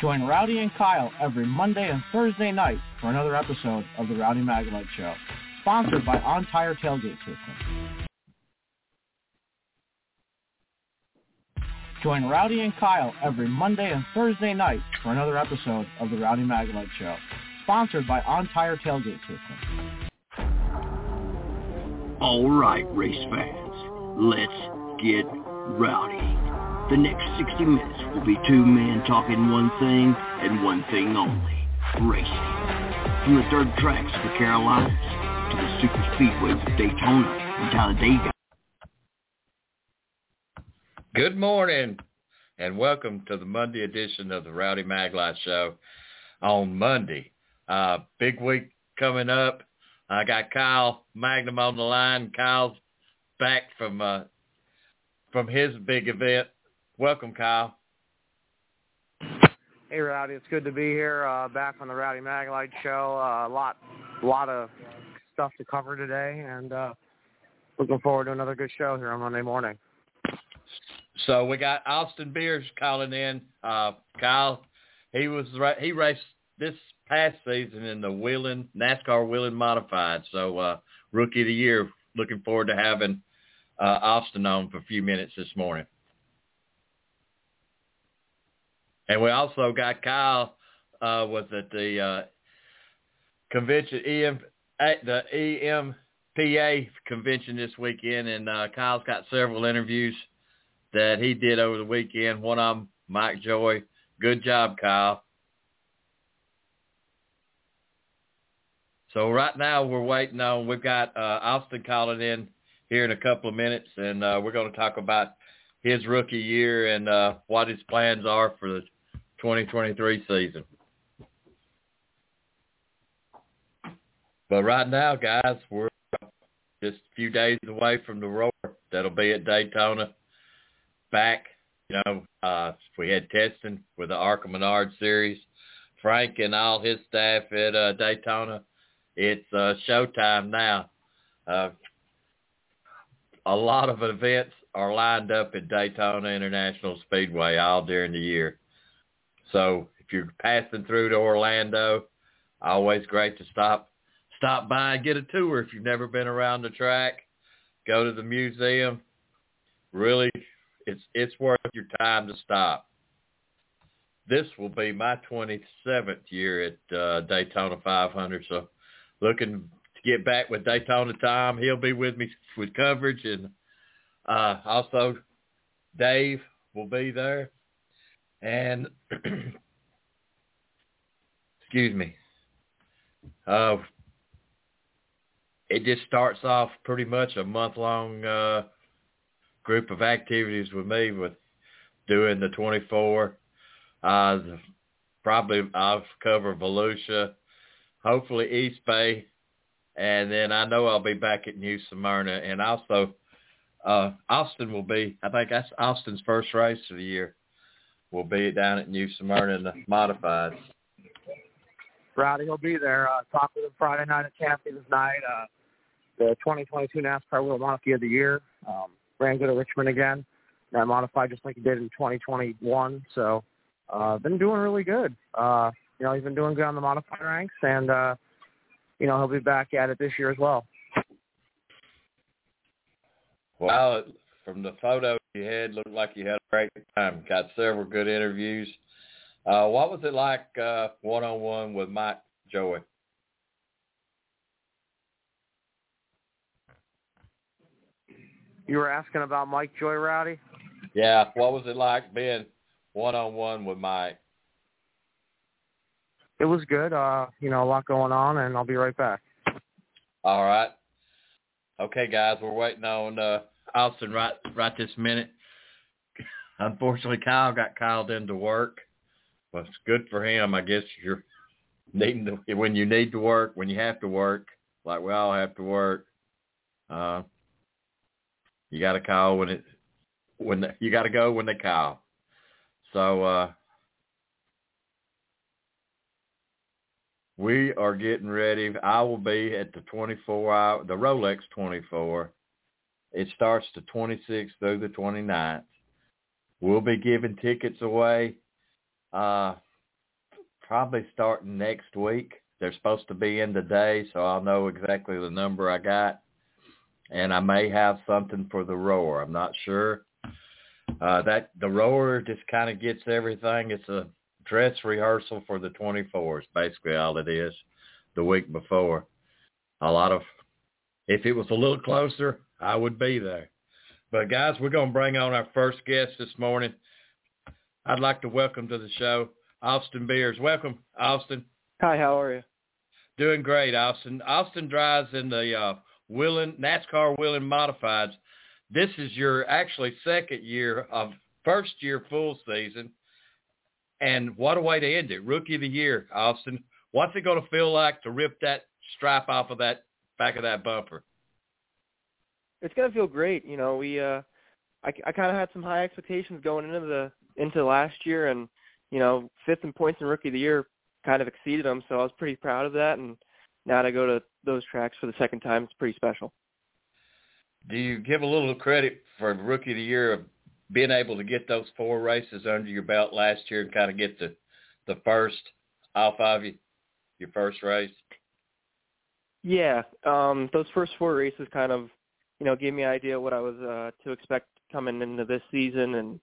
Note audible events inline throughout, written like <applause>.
Join Rowdy and Kyle every Monday and Thursday night for another episode of the Rowdy Maglite Show, sponsored by On Tire Tailgate System. Join Rowdy and Kyle every Monday and Thursday night for another episode of the Rowdy Maglite Show, sponsored by On Tire Tailgate System. All right, race fans, let's get rowdy. The next 60 minutes will be two men talking one thing and one thing only, racing. From the dirt tracks of the Carolinas to the super speedways of Daytona and Talladega. Good morning and welcome to the Monday edition of the Rowdy Maglite Show on Monday. Uh, big week coming up. I got Kyle Magnum on the line. Kyle's back from uh, from his big event. Welcome, Kyle. Hey, Rowdy. It's good to be here. Uh, back on the Rowdy Maglite Show. Uh, a lot, lot of stuff to cover today, and uh, looking forward to another good show here on Monday morning. So we got Austin Beers calling in. Uh, Kyle, he was he raced this past season in the Whelen NASCAR Whelen Modified. So uh, rookie of the year. Looking forward to having uh, Austin on for a few minutes this morning. And we also got Kyle uh, was at the uh, convention EM the EMPA convention this weekend, and uh, Kyle's got several interviews that he did over the weekend. One of them, Mike Joy. Good job, Kyle. So right now we're waiting on. We've got uh, Austin calling in here in a couple of minutes, and uh, we're going to talk about his rookie year and uh, what his plans are for the 2023 season. But right now, guys, we're just a few days away from the roar that'll be at Daytona. Back, you know, uh, we had testing with the ARCA Menard series. Frank and all his staff at uh, Daytona. It's uh, showtime now. Uh, a lot of events are lined up at Daytona International Speedway all during the year. So if you're passing through to Orlando, always great to stop stop by and get a tour if you've never been around the track. Go to the museum. Really, it's it's worth your time to stop. This will be my 27th year at uh, Daytona 500, so looking to get back with Daytona Tom. He'll be with me with coverage, and uh, also Dave will be there. And <clears throat> excuse me, uh, it just starts off pretty much a month long uh, group of activities with me with doing the 24. Uh, probably I'll cover Volusia, hopefully East Bay, and then I know I'll be back at New Smyrna, and also uh, Austin will be. I think that's Austin's first race of the year. Will be down at New Smyrna in the modifieds. Rowdy will be there. Uh, talked with him Friday night at Champions Night. Uh, the 2022 NASCAR Whelen Modified of the Year. Um, ran good at Richmond again. That modified just like he did in 2021. So, uh, been doing really good. Uh, you know, he's been doing good on the modified ranks, and uh, you know he'll be back at it this year as well. Well, from the photo you had, looked like you had a great time. Got several good interviews. Uh, what was it like uh, one-on-one with Mike Joey? You were asking about Mike Joy Rowdy? Yeah. What was it like being one-on-one with Mike? It was good. Uh, you know, a lot going on, and I'll be right back. All right. Okay, guys, we're waiting on uh, Austin right right this minute. <laughs> Unfortunately, Kyle got called into work. Well, it's good for him. I guess you're needing to, when you need to work, when you have to work, like we all have to work. Uh, you got to call when it when the, you got to go when they call. So uh, we are getting ready. I will be at the 24 hour, the Rolex 24. It starts the 26th through the 29th. We'll be giving tickets away uh, probably starting next week. They're supposed to be in today, so I'll know exactly the number I got. And I may have something for the Roar. I'm not sure. Uh, that the Roar just kind of gets everything. It's a dress rehearsal for the 24s, basically all it is. The week before, a lot of. If it was a little closer, I would be there. But guys, we're going to bring on our first guest this morning. I'd like to welcome to the show Austin Beers. Welcome, Austin. Hi, how are you? Doing great, Austin. Austin drives in the uh, NASCAR Whelen Modifieds. This is your actually second year of first year full season, and what a way to end it! Rookie of the year, Austin. What's it going to feel like to rip that stripe off of that back of that bumper? It's going to feel great. You know, we uh, I, I kind of had some high expectations going into the into last year, and you know, fifth in points in rookie of the year kind of exceeded them. So I was pretty proud of that, and now to go to those tracks for the second time, it's pretty special. Do you give a little credit for rookie of the year of being able to get those four races under your belt last year and kind of get the the first off of you, your first race? Yeah, um, those first four races kind of, you know, gave me an idea what I was uh, to expect coming into this season, and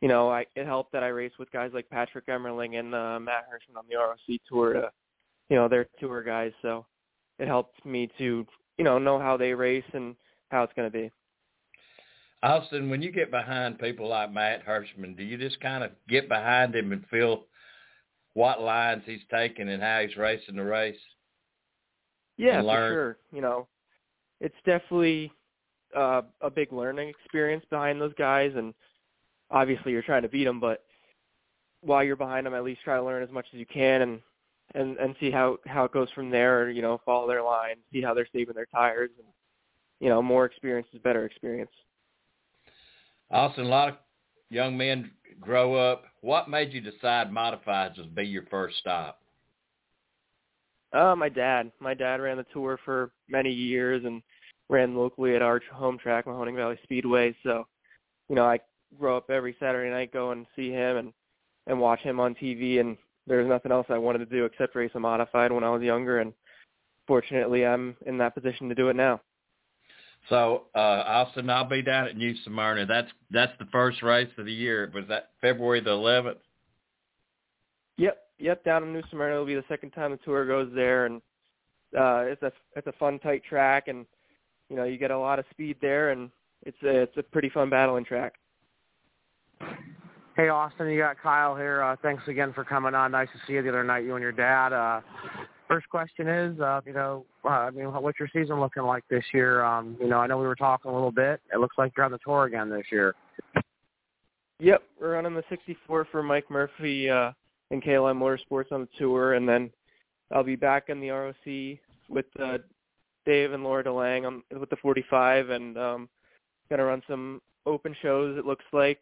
you know, I, it helped that I raced with guys like Patrick Emmerling and uh, Matt Hirschman on the ROC tour. To, you know, they're tour guys, so it helped me to, you know, know how they race and how it's going to be. Austin, when you get behind people like Matt Hirschman, do you just kind of get behind him and feel what lines he's taking and how he's racing the race? Yeah, for sure. You know, it's definitely uh, a big learning experience behind those guys, and obviously you're trying to beat them, but while you're behind them, at least try to learn as much as you can and and and see how how it goes from there. You know, follow their line, see how they're saving their tires, and you know, more experience is better experience. Austin, a lot of young men grow up. What made you decide modifieds would be your first stop? Uh, my dad. My dad ran the tour for many years and ran locally at our home track, Mahoning Valley Speedway. So, you know, I grow up every Saturday night, go and see him and and watch him on TV. And there's nothing else I wanted to do except race a modified when I was younger. And fortunately, I'm in that position to do it now. So, uh, Austin, I'll be down at New Smyrna. That's that's the first race of the year. Was that February the 11th? Yep, yep. Down in New Smyrna, it'll be the second time the tour goes there, and uh, it's a it's a fun tight track, and you know you get a lot of speed there, and it's a it's a pretty fun battling track. Hey, Austin, you got Kyle here. Uh, thanks again for coming on. Nice to see you the other night, you and your dad. Uh, first question is, uh, you know, uh, I mean, what's your season looking like this year? Um, you know, I know we were talking a little bit. It looks like you're on the tour again this year. Yep, we're running the 64 for Mike Murphy uh, and KLM Motorsports on the tour, and then I'll be back in the ROC with uh, Dave and Laura DeLang on, with the 45, and um, gonna run some open shows. It looks like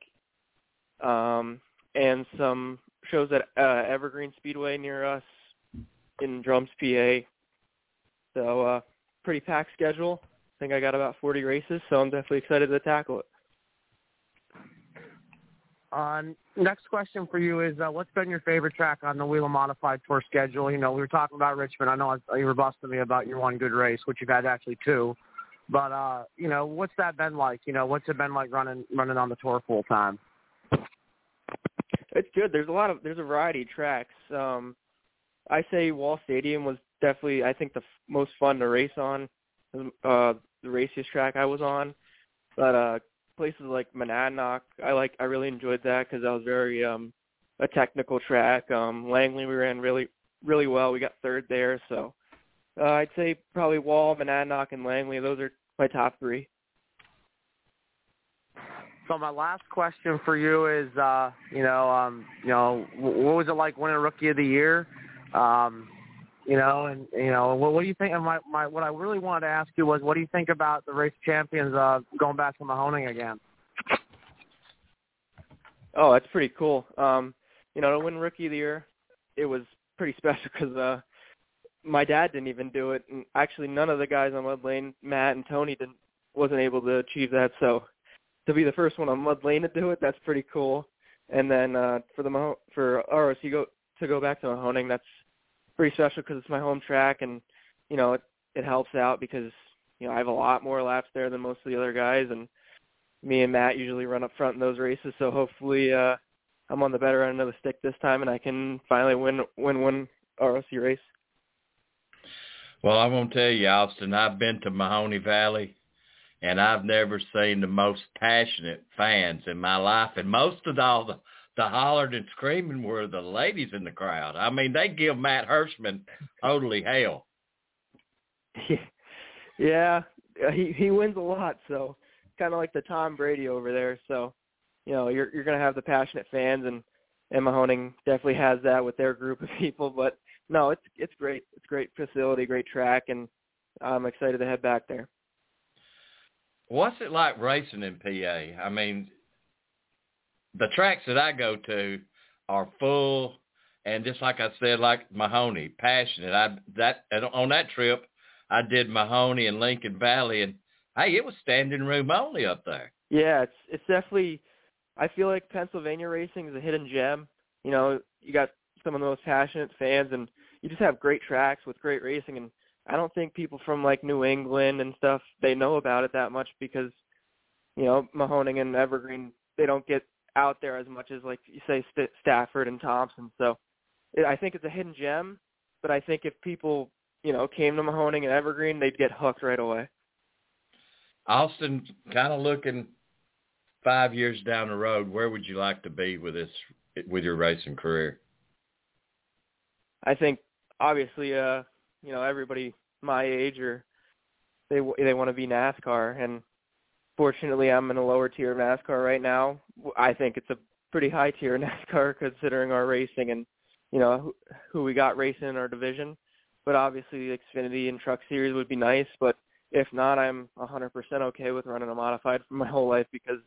um, and some shows at uh, Evergreen Speedway near us in Drums, PA. So uh, pretty packed schedule. I think I got about 40 races, so I'm definitely excited to tackle it. Uh, next question for you is, uh, what's been your favorite track on the Whelen Modified Tour schedule? You know, we were talking about Richmond. I know you were busting me about your one good race, which you've had actually two. But uh, you know, what's that been like? You know, what's it been like running running on the tour full time? It's good. There's a lot of there's a variety of tracks. Um, I say Wall Stadium was definitely I think the f- most fun to race on. Uh, the raciest track I was on, but uh, places like Monadnock, I like I really enjoyed that because that was very um, a technical track. Um, Langley we ran really really well. We got third there, so uh, I'd say probably Wall, Monadnock, and Langley. Those are my top three. So my last question for you is, uh, you know, um, you know, what was it like winning Rookie of the Year? Um, you know, and you know, what, what do you think? And my, my, what I really wanted to ask you was, what do you think about the race champions uh, going back to Mahoning again? Oh, that's pretty cool. Um, you know, to win Rookie of the Year, it was pretty <laughs> special because uh, my dad didn't even do it, and actually none of the guys on Mud Lane, Matt and Tony, didn't wasn't able to achieve that. So to be the first one on Mud Lane to do it, that's pretty cool. And then uh, for the for ROC go to go back to Mahoning. That's pretty special because it's my home track, and you know it it helps out because you know I have a lot more laps there than most of the other guys, and me and Matt usually run up front in those races. So hopefully uh, I'm on the better end of the stick this time, and I can finally win win one ROC race. Well, I'm gonna tell you, Austin. I've been to Mahoney Valley, and I've never seen the most passionate fans in my life. And most of all the the hollered and screaming were the ladies in the crowd. I mean, they give Matt Hirschman totally hell. <laughs> Yeah, he he wins a lot, so kind of like the Tom Brady over there. So, you know, you're you're gonna have the passionate fans, and and Mahoning definitely has that with their group of <laughs> people. But no, it's it's great. It's great facility, great track, and I'm excited to head back there. What's it like racing in PA? I mean, the tracks that I go to are full, and just like I said, like Mahoney, passionate. I that on that trip, I did Mahoney and Lincoln Valley, and hey, it was standing room only up there. Yeah, it's it's definitely. I feel like Pennsylvania racing is a hidden gem. You know, you got some of the most passionate fans, and you just have great tracks with great racing. And I don't think people from like New England and stuff they know about it that much because, you know, Mahoning and Evergreen they don't get out there as much as like you say St- Stafford and Thompson. So it, I think it's a hidden gem, but I think if people you know came to Mahoning and Evergreen, they'd get hooked right away. Austin, kind of looking five years down the road, where would you like to be with this with your racing career? I think obviously, uh, you know, everybody my age or they they want to be NASCAR, and fortunately, I'm in a lower tier NASCAR right now. I think it's a pretty high tier <laughs> NASCAR considering our racing and you know who, who we got racing in our division. But obviously, the Xfinity and Truck Series would be nice. But if not, I'm 100% okay with running a modified for my <laughs> whole life because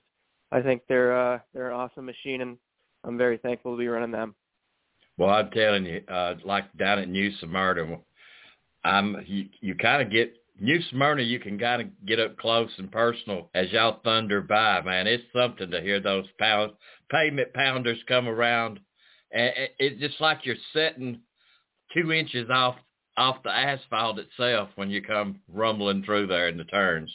I think they're uh, they're an awesome machine, and I'm very thankful to be running them. Well, I'm telling you, uh, like down at New Smyrna, I'm you, you kind of get New Smyrna. You can kind of get up close and personal as y'all thunder by. Man, it's something to hear those pound pavement pounders come around, and it's just like you're sitting two inches off off the asphalt itself when you come rumbling through there in the turns.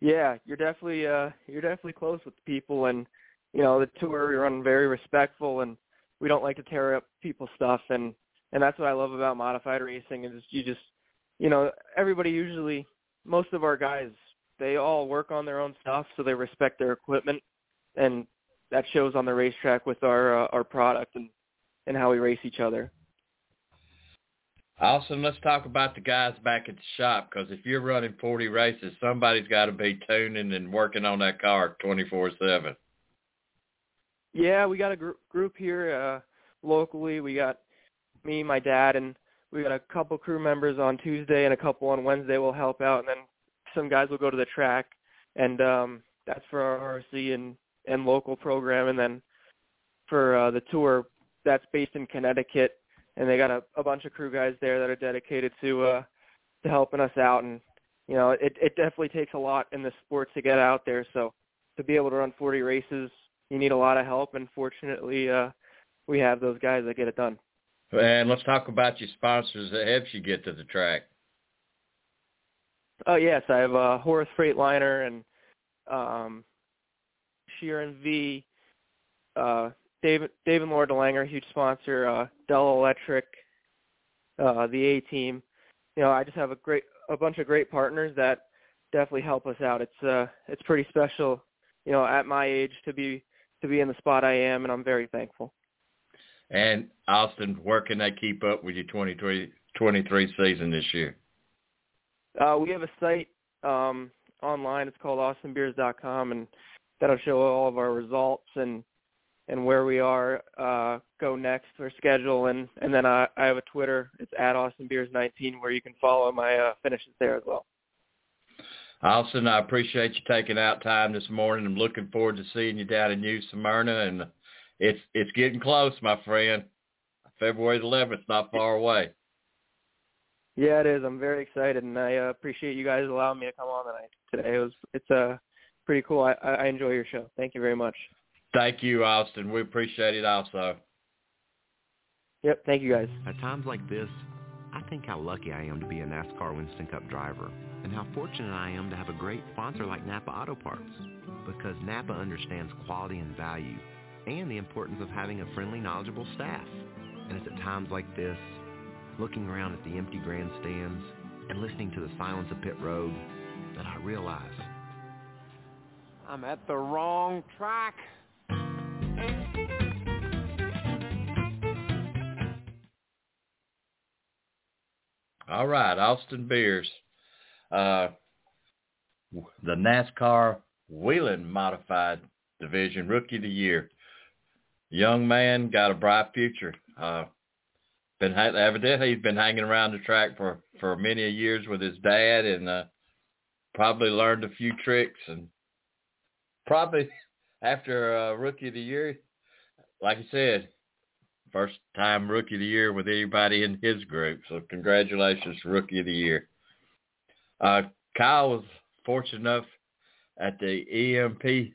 Yeah, you're definitely uh you're definitely close with people and you know, the tour we run very respectful and we don't like to tear up people's stuff and and that's what I love about modified racing is just you just you know, everybody usually most of our guys they all work on their own stuff so they respect their equipment and that shows on the racetrack with our uh, our product and and how we race each other. Awesome. Let's talk about the guys back at the shop because if you're running 40 races, somebody's got to be tuning and working on that car 24/7. Yeah, we got a gr- group here uh, locally. We got me, my dad, and we got a couple crew members on Tuesday and a couple on Wednesday will help out, and then some guys will go to the track, and um, that's for our RC and and local program, and then for uh, the tour that's based in Connecticut and they got a, a bunch of crew guys there that are dedicated to uh to helping us out. And you know it it definitely takes a lot in the sport to get out there. So to be able to run 40 races you need a lot of help. And fortunately uh we have those guys that get it done and let's talk about your sponsors that helps you get to the track oh yes i have uh horace freightliner and um sheeran v uh David Dave and Laura DeLanger, huge sponsor, uh, Dell Electric, uh, the A team. You know, I just have a great a bunch of great partners that definitely help us out. It's uh it's pretty special, you know, at my age to be to be in the spot I am and I'm very thankful. And Austin, where can they keep up with your 23, 23 season this year? Uh, we have a site um, online. It's called awesomebeers.com, and that'll show all of our results and and where we are uh, go next for schedule, and and then I, I have a Twitter. It's at austinbeers19 where you can follow my uh, finishes there as well. Austin, I appreciate you taking out time this morning. I'm looking forward to seeing you down in New Smyrna, and it's it's getting close, my friend. February 11th, not far away. Yeah, it is. I'm very excited, and I uh, appreciate you guys allowing me to come on tonight. Today it was it's uh, pretty cool. I, I enjoy your show. Thank you very much. Thank you, Austin. We appreciate it also. Yep. Thank you, guys. At times like this, I think how lucky I am to be a NASCAR Winston Cup driver and how fortunate I am to have a great sponsor like Napa Auto Parts because Napa understands quality and value and the importance of having a friendly, knowledgeable staff. And it's at times like this, looking around at the empty grandstands and listening to the silence of pit road, that I realize I'm at the wrong track. All right, Austin Beers, uh, the NASCAR Whelen Modified Division Rookie of the Year. Young man got a bright future. Uh, been evidently he's been hanging around the track for for many years with his dad, and uh, probably learned a few tricks. And probably <laughs> after uh, Rookie of the Year, like I said, First time rookie of the year with anybody in his group. So congratulations, rookie of the year. Uh, Kyle was fortunate enough at the EMP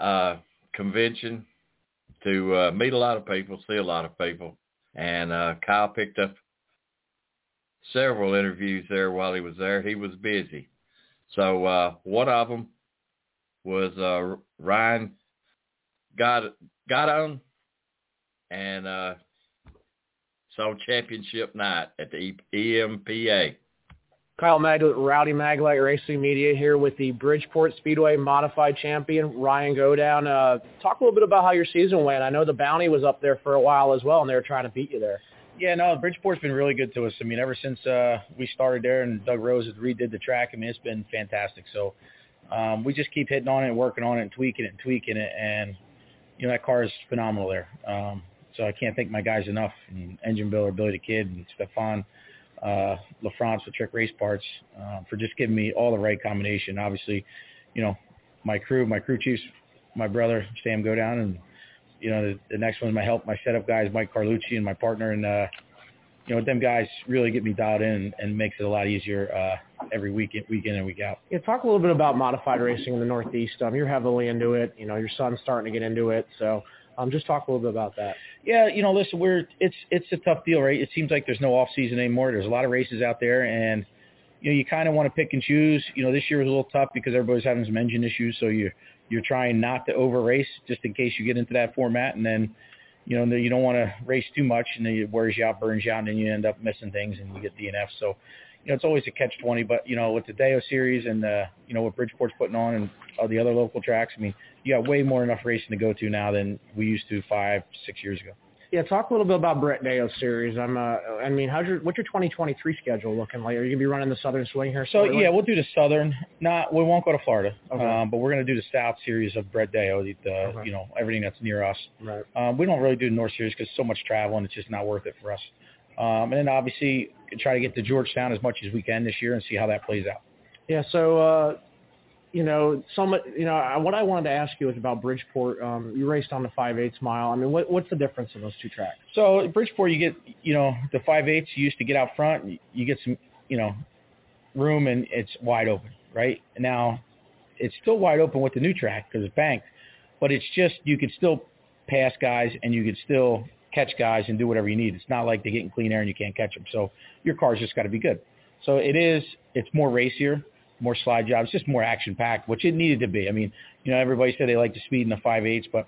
uh, convention to uh, meet a lot of people, see a lot of people. And uh, Kyle picked up several interviews there while he was there. He was busy. So uh, one of them was uh, Ryan got got on and uh, saw championship night at the EMPA. Kyle Maglet, Rowdy Maglite Racing Media here with the Bridgeport Speedway Modified Champion, Ryan Godown. Uh, talk a little bit about how your season went. I know the Bounty was up there for a while as well, and they were trying to beat you there. Yeah, no, Bridgeport's been really good to us. I mean, ever since uh, we started there and Doug Rose has redid the track, I mean, it's been fantastic. So um, we just keep hitting on it and working on it and tweaking it and tweaking it. And, you know, that car is phenomenal there. Um, so I can't thank my guys enough. And Engine Builder, Billy the Kid, and Stefan uh, LaFrance with Trick Race Parts uh, for just giving me all the right combination. Obviously, you know, my crew, my crew chiefs, my brother Sam Godown, and you know the, the next one, my help, my setup guys, Mike Carlucci, and my partner, and uh, you know, them guys really get me dialed in and, and makes it a lot easier uh, every week, week in and week out. Yeah, talk a little bit about modified racing in the Northeast. Um, you're heavily into it. You know, your son's starting to get into it, so um, just talk a little bit about that. Yeah, you know, listen, we're it's it's a tough deal, right? It seems like there's no off season anymore. There's a lot of races out there, and you know, you kind of want to pick and choose. You know, this year was a little tough because everybody's having some engine issues, so you're you're trying not to over race just in case you get into that format, and then you know you don't want to race too much, and then it wears you out, burns you out, and then you end up missing things, and you get DNF. So you know, it's always a catch twenty. But you know, with the Deyo series and uh, you know what Bridgeport's putting on and all the other local tracks, I mean, you got way more enough racing to go to now than we used to five, six years ago. Yeah, talk a little bit about Brett Deyo's series. I'm, uh, I mean, how's your what's your 2023 schedule looking like? Are you gonna be running the Southern Swing here? So yeah, we'll do the Southern. Not we won't go to Florida, okay. um, but we're gonna do the South series of Brett Deo. The, the okay. you know everything that's near us. Right. Um, we don't really do the North series because so much travel and it's just not worth it for us. Um, and then obviously try to get to Georgetown as much as we can this year and see how that plays out. Yeah. So uh, you know, some, you know, what I wanted to ask you is about Bridgeport. Um, you raced on the five eighths mile. I mean, what, what's the difference in those two tracks? So at Bridgeport, you get, you know, the five eighths. You used to get out front. You get some, you know, room and it's wide open, right? Now, it's still wide open with the new track because it's banked, but it's just you could still pass guys and you could still catch guys and do whatever you need. It's not like they're getting clean air and you can't catch them. So your car's just got to be good. So it is. It's more racier more slide jobs, just more action packed, which it needed to be. I mean, you know, everybody said they like the speed in the five eights, but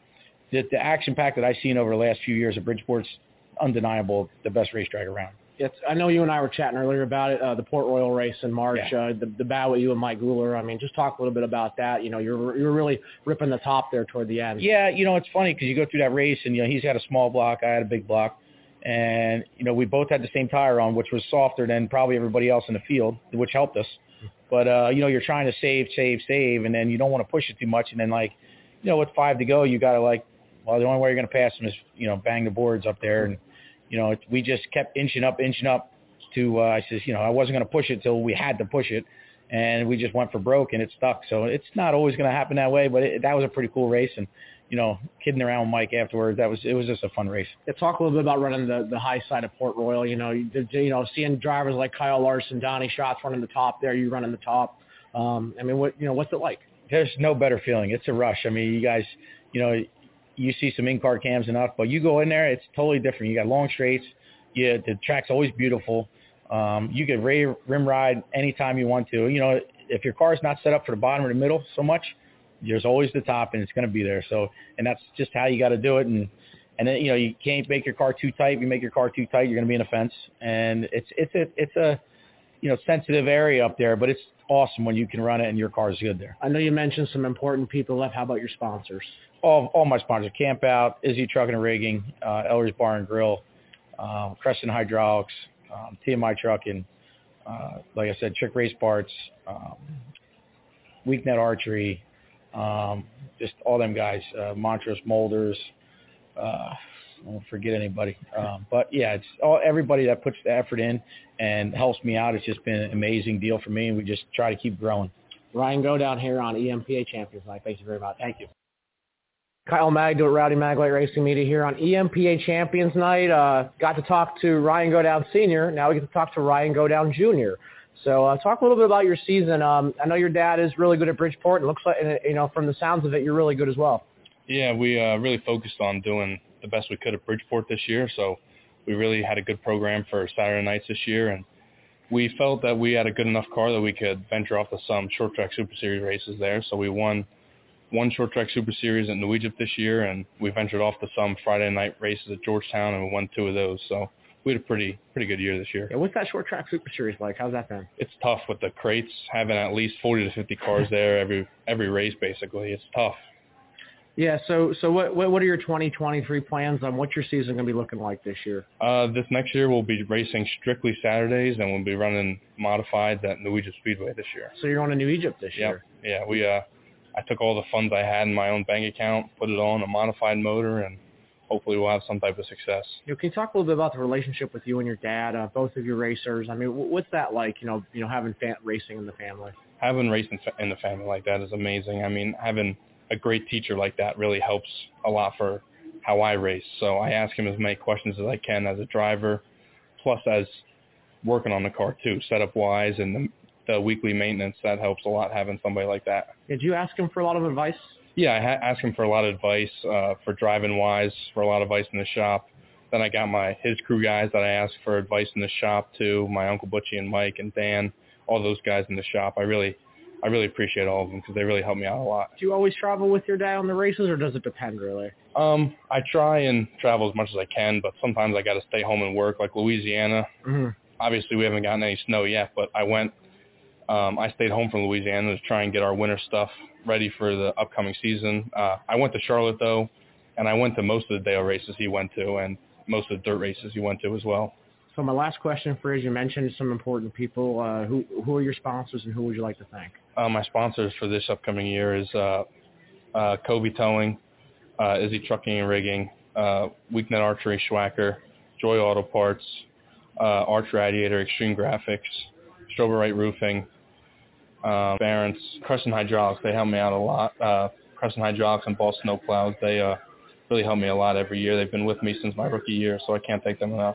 the, the action pack that I've seen over the last few years at Bridgeport's undeniable, the best racetrack around. It's, I know you and I were chatting earlier about it, uh, the Port Royal race in March, yeah. uh, the, the bout with you and Mike Gular. I mean, just talk a little bit about that. You know, you're you're really ripping the top there toward the end. Yeah, you know, it's funny because you go through that race and you know he's had a small block, I had a big block, and you know we both had the same tire on, which was softer than probably everybody else in the field, which helped us. But uh, you know, you're trying to save, save, save, and then you don't want to push it too much. And then like, you know, with five to go, you got to like, well, the only way you're going to pass them is you know bang the boards up there. And you know, it, we just kept inching up, inching up. To uh, I says, you know, I wasn't going to push it till we had to push it, and we just went for broke, and it stuck. So it's not always going to happen that way, but it, that was a pretty cool race. And you know, kidding around with Mike afterwards. That was it was just a fun race. Yeah, talk a little bit about running the the high side of Port Royal. You know, you, you know, seeing drivers like Kyle Larson, Donny Schatz running the top there, you running the top. Um, I mean, what you know, what's it like? There's no better feeling. It's a rush. I mean, you guys, you know, you see some in-car cams enough, but you go in there, it's totally different. You got long straights. Yeah, the track's always beautiful. Um, you can rim ride anytime you want to. You know, if your car's not set up for the bottom or the middle so much, there's always the top, and it's going to be there. So, and that's just how you got to do it. And and then you know you can't make your car too tight. If you make your car too tight, you're going to be in a fence. And it's it's a it's a you know sensitive area up there, but it's awesome when you can run it and your car is good there. I know you mentioned some important people left. How about your sponsors? All all my sponsors: Camp Out, Izzy Trucking and Rigging, uh, Ellery's Bar and Grill, um, Crescent Hydraulics, um, TMI Trucking. Uh, like I said, Trick Race Parts, um, Weaknet Archery, um, just all them guys, uh, Montrose Molders. Uh, I won't forget anybody. Um, but yeah, it's all everybody that puts the effort in and helps me out. It's just been an amazing deal for me, and we just try to keep growing. Ryan Godown here on EMPA Champions Night. Thank you very much. Thank you. Kyle Magdo at Rowdy Maglite Racing Media here on EMPA Champions Night. Uh, got to talk to Ryan Godown Sr. Now we get to talk to Ryan Godown Jr. So uh, talk a little bit about your season. Um, I know your dad is really good at Bridgeport. It looks like, you know, from the sounds of it, you're really good as well. Yeah, we uh, really focused on doing the best we could at Bridgeport this year. So we really had a good program for Saturday nights this year, and we felt that we had a good enough car that we could venture off to some short track Super Series races there. So we won one short track Super Series at New Egypt this year, and we ventured off to some Friday night races at Georgetown, and we won two of those. So we had a pretty pretty good year this year. Yeah, what's that short track Super Series like? How's that been? It's tough with the crates having at least 40 to 50 cars there every every race. Basically, it's tough. Yeah. So so what what are your 2023 plans on what your season going to be looking like this year? Uh, this next year we'll be racing strictly Saturdays, and we'll be running modified at New Egypt Speedway this year. So you're going to New Egypt this yep. year? Yeah. We uh, I took all the funds I had in my own bank account, put it on a modified motor, and hopefully we'll have some type of success. You know, can you talk a little bit about the relationship with you and your dad, uh, both of you racers? I mean, what's that like? You know, you know, having fa- racing in the family. Having racing in the family like that is amazing. I mean, having a great teacher like that really helps a lot for how I race. So I ask him as many questions as I can as a driver, plus as working on the car too, setup wise and the, the weekly maintenance. That helps a lot having somebody like that. Did you ask him for a lot of advice? Yeah, I ha- asked him for a lot of advice uh, for driving wise, for a lot of advice in the shop. Then I got my his crew guys that I asked for advice in the shop too. My uncle Butchie and Mike and Dan, all those guys in the shop. I really I really appreciate all of them because they really help me out a lot. Do you always travel with your dad on the races, or does it depend really? Um, I try and travel as much as I can, but sometimes I got to stay home and work. Like Louisiana, mm-hmm. obviously we haven't gotten any snow yet, but I went. Um, I stayed home from Louisiana to try and get our winter stuff ready for the upcoming season. Uh, I went to Charlotte though, and I went to most of the Dale races he went to, and most of the dirt races he went to as well. So my last question for you, you mentioned some important people. Uh, who who are your sponsors, and who would you like to thank? Uh, my sponsors for this upcoming year is uh, uh, Kobe Towing, uh, Izzy Trucking and Rigging, uh, Weaknet Archery Schwacker, Joy Auto Parts, uh, Arch Radiator, Extreme Graphics, Stroberite Roofing, uh, Barron's, Crescent Hydraulics. They help me out a lot. Uh, Crescent Hydraulics and Ball Snow Plows. They uh, really help me a lot every year. They've been with me since my rookie year, so I can't thank them enough.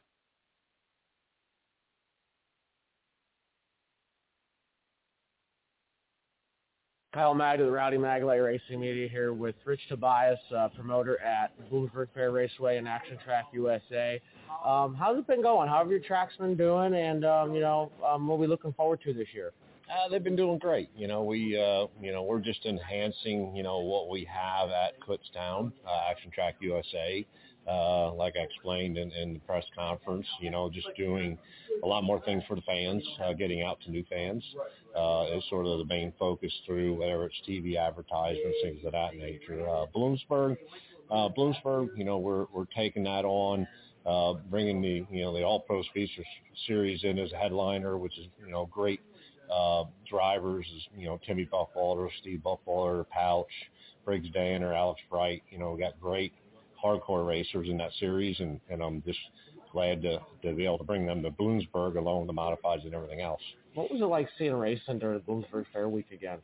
Kyle Mag of the Rowdy Maglite Racing Media here with Rich Tobias, uh, promoter at Bloomsburg Fair Raceway and Action Track USA. Um, how's it been going? How have your tracks been doing? And, um, you know, um, what are we looking forward to this year? Uh, they've been doing great. You know, we, uh, you know, we're just enhancing, you know, what we have at Kutztown, uh, Action Track USA. Uh, like I explained in, in the press conference, you know, just doing a lot more things for the fans, uh, getting out to new fans uh, is sort of the main focus through whether it's TV advertisements, things of that nature. Uh, Bloomsburg, uh, Bloomsburg, you know, we're we're taking that on, uh, bringing the you know the All Pro Speed Series in as a headliner, which is you know great uh, drivers, is you know Timmy Buffalo, Steve Buffalo, Pouch, Briggs Danner, Alex Bright. You know, we got great hardcore racers in that series, and, and I'm just glad to, to be able to bring them to Bloomsburg along with the modifieds and everything else. What was it like seeing a racing during Bloomsburg Fair Week again?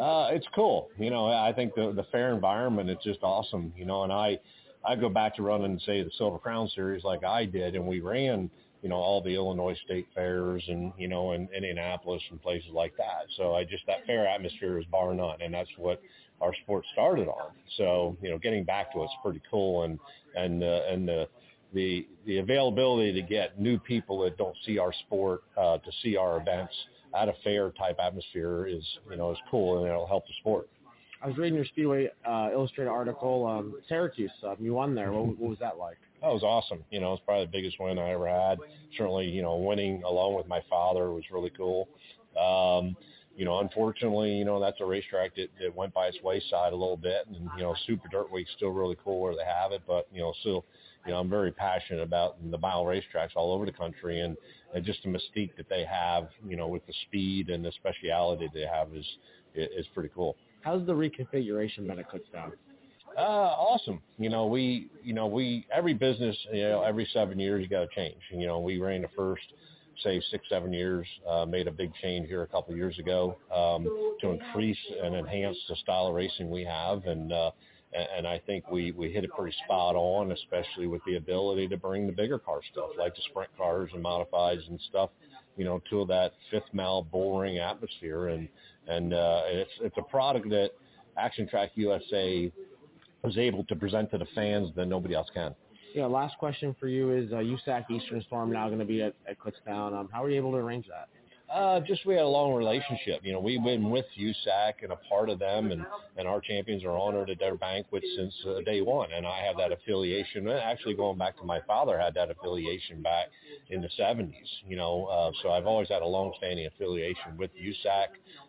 Uh, it's cool. You know, I think the the fair environment is just awesome. You know, and I I go back to running say the Silver Crown Series like I did, and we ran you know all the Illinois state fairs and you know in Indianapolis and places like that. So I just that fair atmosphere is bar none, and that's what our sport started on. So you know, getting back to it's pretty cool, and and uh, and the the the availability to get new people that don't see our sport uh, to see our events at a fair type atmosphere is you know is cool, and it'll help the sport. I was reading your Speedway uh, Illustrated article. Um, Syracuse, uh, you won there. What, what was that like? That was awesome. You know, it's probably the biggest win I ever had. Certainly, you know, winning along with my father was really cool. Um, you know, unfortunately, you know, that's a racetrack that, that went by its wayside a little bit. And, you know, Super Dirt Week's still really cool where they have it. But, you know, still, you know, I'm very passionate about the mile racetracks all over the country. And, and just the mystique that they have, you know, with the speed and the speciality they have is, is pretty cool. How's the reconfiguration been at Kutztown? Uh, awesome. You know, we, you know, we, every business, you know, every seven years you got to change. You know, we ran the first, say six, seven years, uh, made a big change here a couple of years ago, um, to increase and enhance the style of racing we have. And, uh, and I think we, we hit it pretty spot on, especially with the ability to bring the bigger car stuff like the sprint cars and modifieds and stuff, you know, to that fifth mile boring atmosphere. And, and, uh, it's, it's a product that Action Track USA was able to present to the fans that nobody else can. Yeah, last question for you is uh, USAC Eastern Storm now going to be at, at Kutztown. Um, how were you able to arrange that? Uh, just we had a long relationship. You know, we've been with USAC and a part of them, and and our champions are honored at their banquet since uh, day one. And I have that affiliation. Actually, going back to my father, had that affiliation back in the 70s. You know, uh, so I've always had a long-standing affiliation with USAC.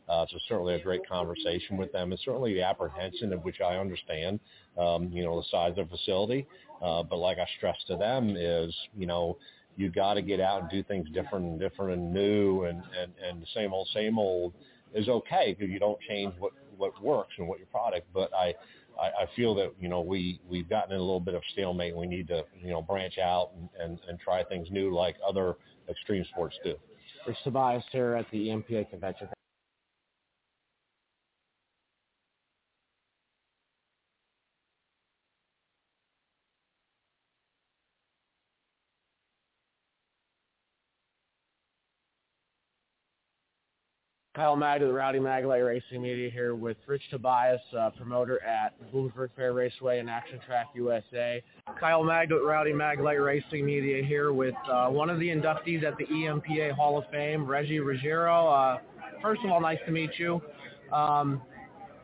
Uh, so certainly a great conversation with them, and certainly the apprehension of which I understand. Um, you know, the size of the facility. Uh, but like I stressed to them is, you know, you got to get out and do things different and different and new and, and, and the same old, same old is okay because you don't change what, what works and what your product. But I, I, I feel that, you know, we, we've gotten in a little bit of stalemate. We need to, you know, branch out and, and, and try things new like other extreme sports do. Rich Tobias here at the EMPA convention. Kyle Magda, the Rowdy Maglite Racing Media here with Rich Tobias, uh, promoter at Bloomsburg Fair Raceway and Action Track USA. Kyle Magda Rowdy Maglite Racing Media here with uh, one of the inductees at the EMPA Hall of Fame, Reggie Ruggiero. Uh, first of all, nice to meet you. Um,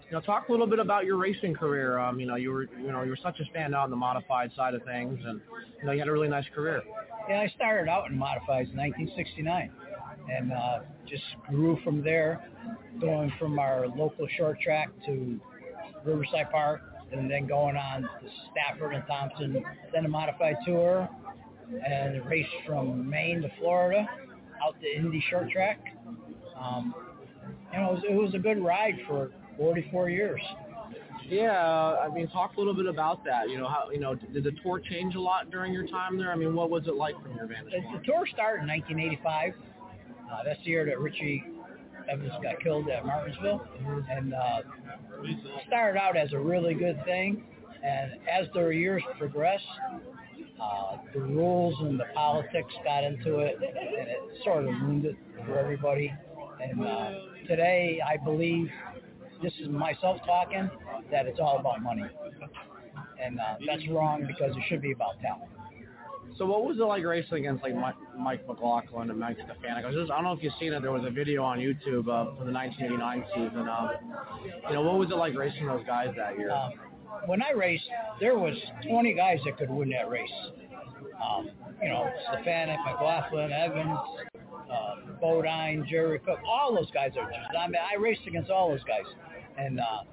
you know, talk a little bit about your racing career. Um, you know, you were, you know, you were such a standout on the modified side of things, and you know, you had a really nice career. Yeah, I started out in modifieds in 1969 and uh, just grew from there, going from our local short track to Riverside Park, and then going on to Stafford and Thompson, then a modified tour, and raced from Maine to Florida, out to Indy short track. Um, you know, it was, it was a good ride for 44 years. Yeah, I mean, talk a little bit about that. You know, how you know did the tour change a lot during your time there? I mean, what was it like from your vantage point? The tour started in 1985 uh, that's the year that Richie Evans got killed at Martinsville, and uh, started out as a really good thing. And as the years progressed, uh, the rules and the politics got into it, and it sort of ruined it for everybody. And uh, today, I believe, this is myself talking, that it's all about money. And uh, that's wrong because it should be about talent. So what was it like racing against like Mike, McLaughlin and Mike Stefanik? I don't know if you've seen it. There was a video on YouTube uh, from the 1989 season. Um, you know, what was it like racing those guys that year? Um, when I raced, there was 20 guys that could win that race. Um, you know, Stefanik, McLaughlin, Evans, uh, Bodine, Jerry Cook, all those guys are just. I mean, I raced against all those guys, and uh,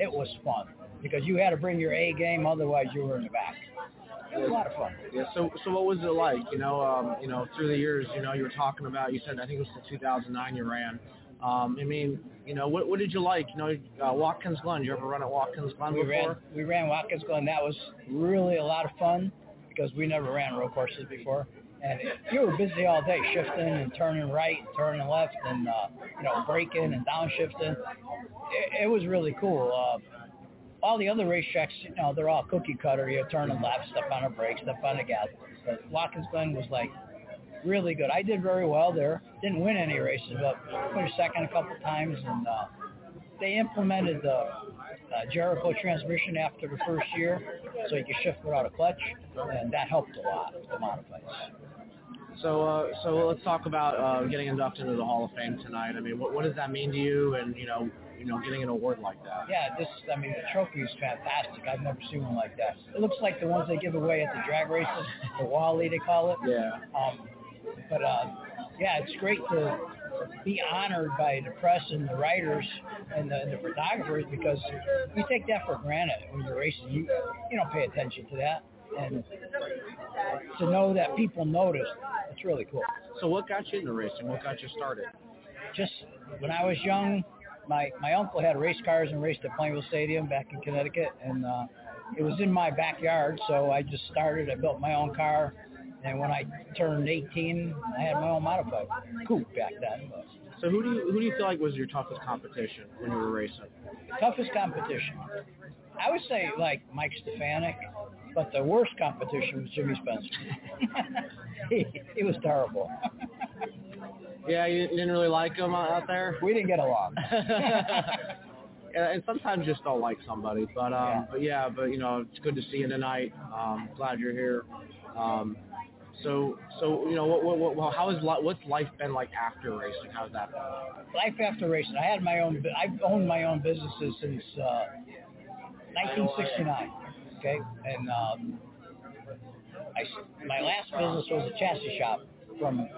it was fun because you had to bring your A game, otherwise you were in the back it was a lot of fun. Yeah. So so what was it like? You know, um, you know, through the years, you know, you were talking about. You said I think it was the 2009 you ran. Um, I mean, you know, what what did you like? You know, uh, Watkins Glen. You ever run at Watkins Glen we before? Ran, we ran Watkins Glen. That was really a lot of fun because we never ran road courses before. And you were busy all day, shifting and turning right, and turning left, and uh, you know, braking and downshifting. It, it was really cool. Uh, all the other racetracks, you know, they're all cookie cutter. You turn and left, step on a brake, step on a gas. But Watkins Glen was like really good. I did very well there. Didn't win any races, but finished second a couple times. And uh, they implemented the uh, Jericho transmission after the first year, so you can shift without a clutch, and that helped a lot with the modifieds. So, uh, so let's talk about uh, getting inducted into the Hall of Fame tonight. I mean, what, what does that mean to you? And you know, you know, getting an award like that. Yeah, this, I mean, the trophy is fantastic. I've never seen one like that. It looks like the ones they give away at the drag races, the Wally they call it. Yeah. Um, but uh, yeah, it's great to be honored by the press and the writers and the, and the photographers because you take that for granted when you're racing. You you don't pay attention to that, and to know that people notice, it's really cool. So, what got you into racing? What got you started? Just when I was young, my my uncle had race cars and raced at Plainville Stadium back in Connecticut, and uh, it was in my backyard. So I just started. I built my own car, and when I turned 18, I had my own modified coupe back then. But So, who do you who do you feel like was your toughest competition when you were racing? toughest competition, I would say like Mike Stefanik, but the worst competition was Jimmy Spencer. <laughs> he, he was terrible. <laughs> Yeah, you didn't really like him out there. We didn't get along. <laughs> <laughs> And sometimes you just don't like somebody, but um, Yeah. but yeah, but you know, it's good to see you tonight. Um, glad you're here. Um, so so you know, what what, what well, how is li- what's life been like after racing? How's that been? Life after racing. I had my own. I've owned my own businesses since uh, 1969. Okay, and um, I my last business was a chassis shop from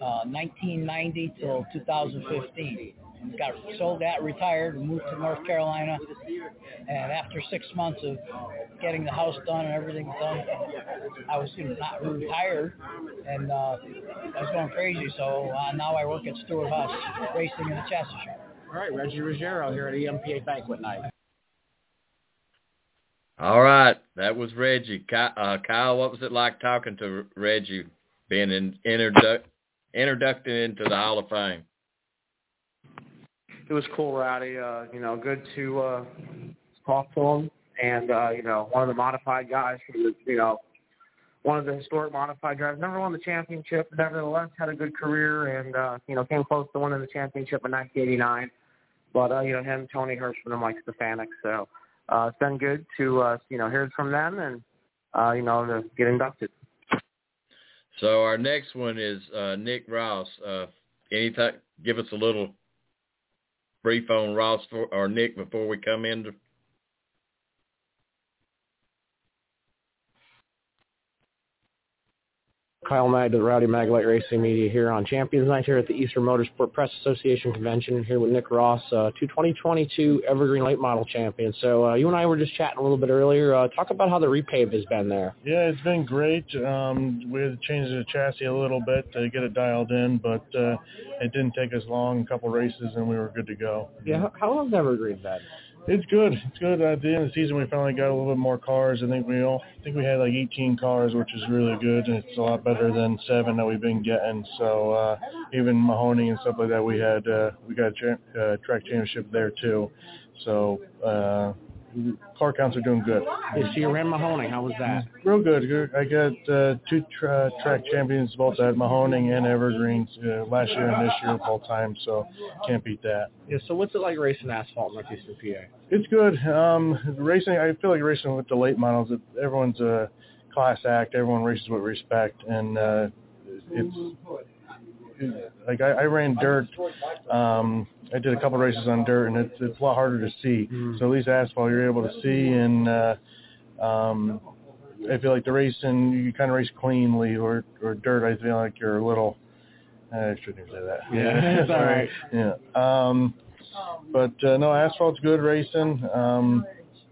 uh, 1990 till 2015. Got sold that, retired, and moved to North Carolina. And after six months of getting the house done and everything done, I was you know, not retired, and uh, I was going crazy. So uh, now I work at Stewart Haas, racing in the chassis shop. All right, Reggie Ruggiero here at EMPA Banquet Night. All right, that was Reggie. Ky- Uh, Kyle, what was it like talking to Reggie, being in, introdu- introduced into the Hall of Fame? it was cool, Rowdy. Uh, you know, good to uh, talk to him, and uh, you know, one of the modified guys from the, you know, one of the historic modified drivers. Never won the championship, nevertheless had a good career, and uh, you know, came close to winning the championship in 1989. But uh, you know, him, Tony Hirschman, and Mike Stefanik. So uh, it's been good to uh, you know hear from them, and uh, you know, to get inducted. So our next one is uh, Nick Ross. Uh, anything? Give us a little brief on Ross for, or Nick before we come into. Kyle Mag to the Rowdy Maglite Racing Media here on Champions Night here at the Eastern Motorsport Press Association Convention here with Nick Ross, uh, two 2022 Evergreen Late Model champion. So uh, you and I were just chatting a little bit earlier. Uh, talk about how the repave has been there. Yeah, it's been great. Um, we had to change the chassis a little bit to get it dialed in, but uh, it didn't take us long. A couple races, and we were good to go. Yeah, how, how long's Evergreen been? It's good. It's good. At the end of the season, we finally got a little bit more cars. I think we all I think we had like 18 cars, which is really good, it's a lot better than seven that we've been getting. So uh, even Mahoning and stuff like that, we had uh, we got a cha- uh, track championship there too. So uh, car counts are doing good. So you ran Mahoning. How was that? Real good. I got uh, two tra- track champions both at Mahoning and Evergreens uh, last year and this year full time. So can't beat that. Yeah, so what's it like racing asphalt in Northeastern PA? It's good. Um, racing, I feel like racing with the late models. It, everyone's a class act. Everyone races with respect, and uh, it's it, like I, I ran dirt. Um, I did a couple races on dirt, and it's it's a lot harder to see. So at least asphalt, you're able to see, and uh, um, I feel like the racing you kind of race cleanly, or or dirt. I feel like you're a little. I shouldn't even say that. Yeah, <laughs> it's all right. Yeah. Um, but uh, no, asphalt's good racing. Um,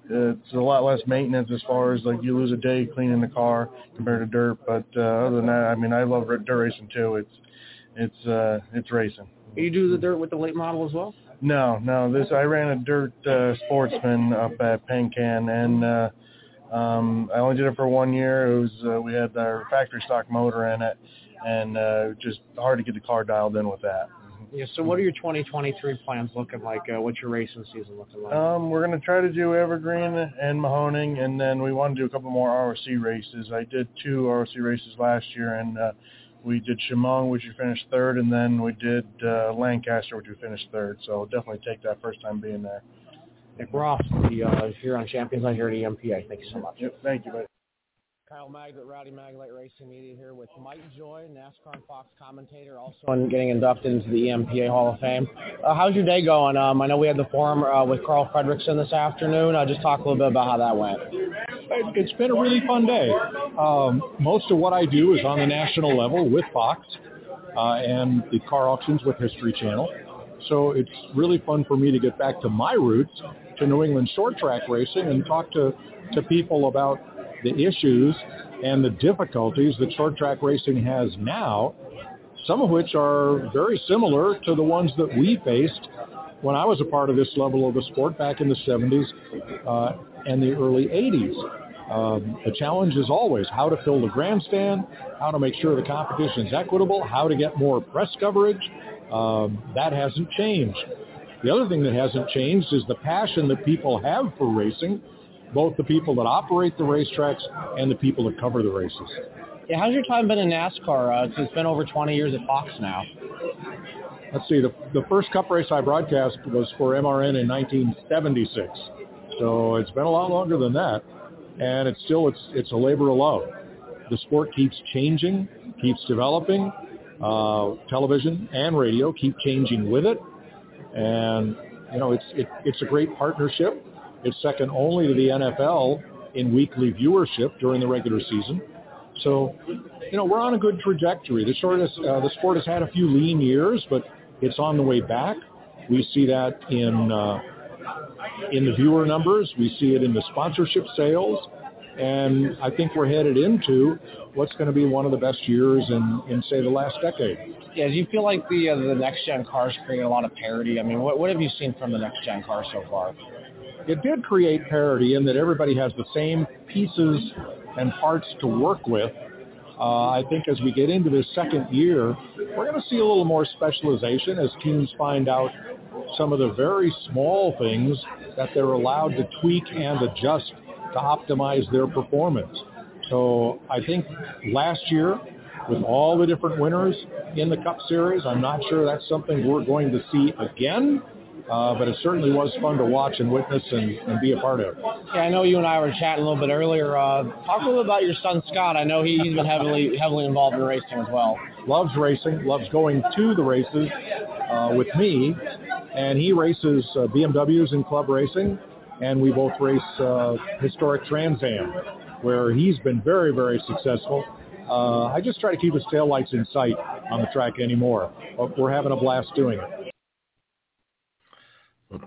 it's a lot less maintenance as far as like you lose a day cleaning the car compared to dirt. But uh, other than that, I mean, I love dirt racing too. It's it's uh, it's racing. You do the dirt with the late model as well? No, no. This I ran a dirt uh, sportsman up at Penn Can, and uh, um, I only did it for one year. It was uh, we had our factory stock motor in it, and uh, just hard to get the car dialed in with that. Yeah, so what are your 2023 plans looking like? Uh, what's your racing season looking like? Um, we're gonna try to do Evergreen and Mahoning, and then we want to do a couple more ROC races. I did two ROC races last year, and uh, we did Chemung, which we finished third, and then we did uh, Lancaster, which we finished third. So definitely take that first time being there. Nick Ross, the uh, here on Champions on here at EMPA. Thank you so much. Yep, thank you, buddy. Kyle Maglet, Rowdy Maglite Racing Media here with Mike Joy, NASCAR and Fox commentator, also getting inducted into the EMPA Hall of Fame. Uh, how's your day going? Um, I know we had the forum uh, with Carl Fredrickson this afternoon. Uh, just talk a little bit about how that went. It's been a really fun day. Um, most of what I do is on the national level with Fox uh, and the car auctions with History Channel. So it's really fun for me to get back to my roots, to New England short track racing, and talk to, to people about the issues and the difficulties that short track racing has now, some of which are very similar to the ones that we faced when I was a part of this level of the sport back in the 70s uh, and the early 80s. Um, the challenge is always how to fill the grandstand, how to make sure the competition is equitable, how to get more press coverage. Um, that hasn't changed. The other thing that hasn't changed is the passion that people have for racing both the people that operate the racetracks and the people that cover the races. Yeah, how's your time been in NASCAR? Uh, it's been over 20 years at Fox now. Let's see, the, the first Cup race I broadcast was for MRN in 1976. So it's been a lot longer than that, and it's still it's it's a labor of love. The sport keeps changing, keeps developing. Uh, television and radio keep changing with it, and you know it's it, it's a great partnership. It's second only to the NFL in weekly viewership during the regular season. So, you know, we're on a good trajectory. The, shortest, uh, the sport has had a few lean years, but it's on the way back. We see that in uh, in the viewer numbers. We see it in the sponsorship sales, and I think we're headed into what's going to be one of the best years in, in say the last decade. Yeah, do you feel like the uh, the next gen cars create a lot of parity? I mean, what what have you seen from the next gen car so far? It did create parity in that everybody has the same pieces and parts to work with. Uh, I think as we get into this second year, we're going to see a little more specialization as teams find out some of the very small things that they're allowed to tweak and adjust to optimize their performance. So I think last year, with all the different winners in the Cup Series, I'm not sure that's something we're going to see again. Uh, but it certainly was fun to watch and witness and, and be a part of. Yeah, I know you and I were chatting a little bit earlier. Uh, talk a little about your son Scott. I know he, he's been heavily heavily involved in racing as well. Loves racing, loves going to the races uh, with me, and he races uh, BMWs in club racing, and we both race uh, historic Trans Am, where he's been very very successful. Uh, I just try to keep his taillights in sight on the track anymore. We're having a blast doing it.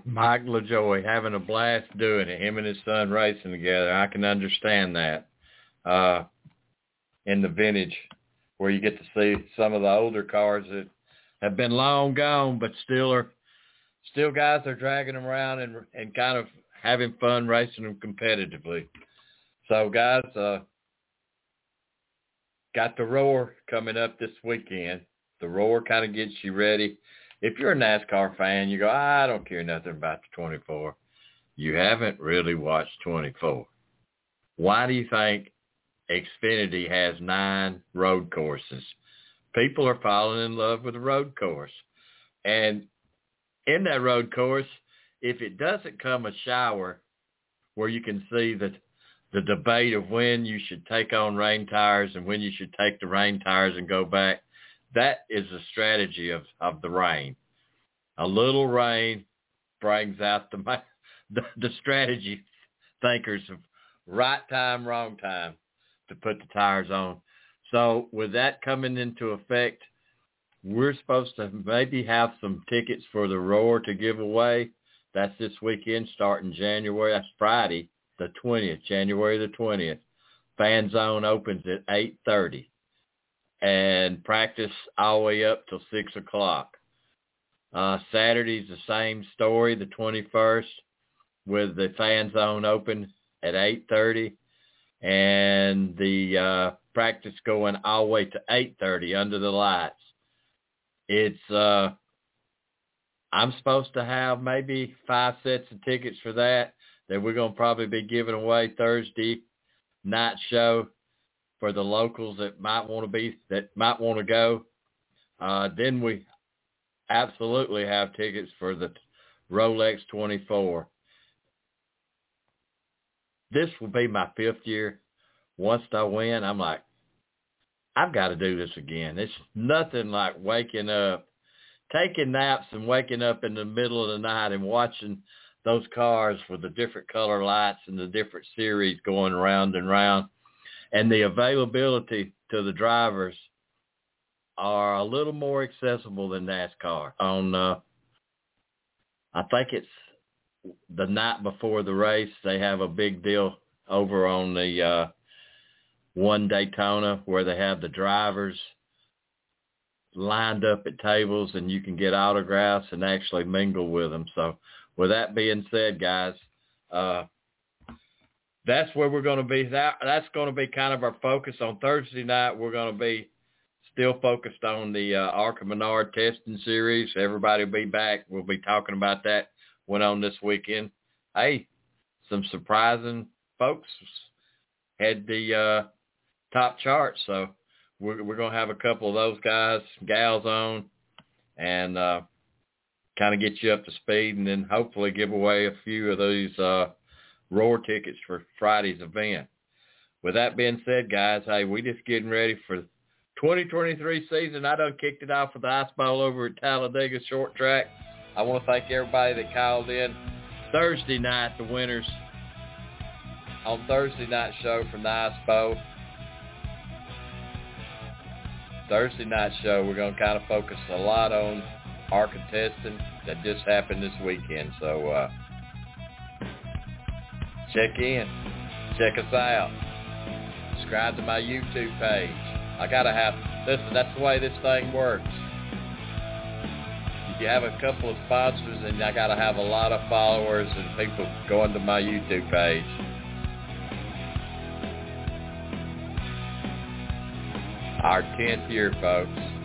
Mike LaJoy having a blast doing it. Him and his son racing together. I can understand that. Uh, in the vintage, where you get to see some of the older cars that have been long gone, but still are, still guys are dragging them around and and kind of having fun racing them competitively. So guys, uh, got the roar coming up this weekend. The roar kind of gets you ready if you're a NASCAR fan, you go, I don't care nothing about the 24. You haven't really watched 24. Why do you think Xfinity has nine road courses? People are falling in love with the road course. And in that road course, if it doesn't come a shower where you can see that the debate of when you should take on rain tires and when you should take the rain tires and go back, that is the strategy of, of the rain. A little rain brings out the, <laughs> the, the strategy thinkers of right time, wrong time to put the tires on. So with that coming into effect, we're supposed to maybe have some tickets for the Roar to give away. That's this weekend starting January. That's Friday, the 20th, January the 20th. Fan zone opens at 8.30 and practice all the way up till six o'clock. Uh, Saturday's the same story, the 21st, with the fan zone open at 8.30 and the uh, practice going all the way to 8.30 under the lights. It's, uh, I'm supposed to have maybe five sets of tickets for that that we're going to probably be giving away Thursday night show for the locals that might want to be that might want to go. Uh, then we absolutely have tickets for the Rolex 24. this will be my fifth year. Once I win, I'm like, I've got to do this again. It's nothing like waking up, taking naps and waking up in the middle of the night and watching those cars with the different color lights and the different series going round and round. And the availability to the drivers are a little more accessible than NASCAR. On, uh, I think it's the night before the race, they have a big deal over on the uh, one Daytona where they have the drivers lined up at tables and you can get autographs and actually mingle with them. So with that being said, guys, uh, that's where we're going to be. That, that's going to be kind of our focus on Thursday night. We're going to be still focused on the uh, ARCA Menard testing series. Everybody will be back. We'll be talking about that. Went on this weekend. Hey, some surprising folks had the uh, top chart. So we're, we're going to have a couple of those guys, gals on, and uh, kind of get you up to speed and then hopefully give away a few of these uh, roar tickets for Friday's event. With that being said, guys, hey, we just getting ready for 2023 season. I done kicked it off with the ice bowl over at Talladega Short Track. I want to thank everybody that called in. Thursday night, the winners on Thursday night show from the Ice Bowl. Thursday night show, we're going to kind of focus a lot on our contestant that just happened this weekend. So uh, check in. Check us out. Subscribe to my YouTube page. I got to have, listen, that's the way this thing works. If you have a couple of sponsors and I got to have a lot of followers and people going to my YouTube page. Our 10th year, folks.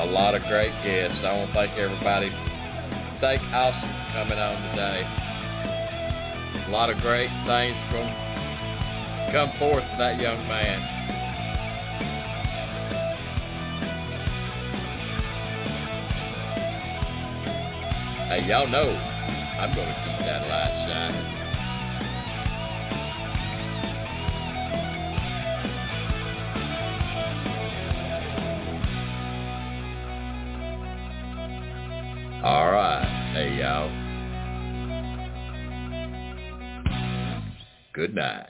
A lot of great guests. I want to thank everybody. Thank Austin for coming on today. A lot of great things from come forth from that young man. Hey, y'all know I'm going to keep that light shining. Good night.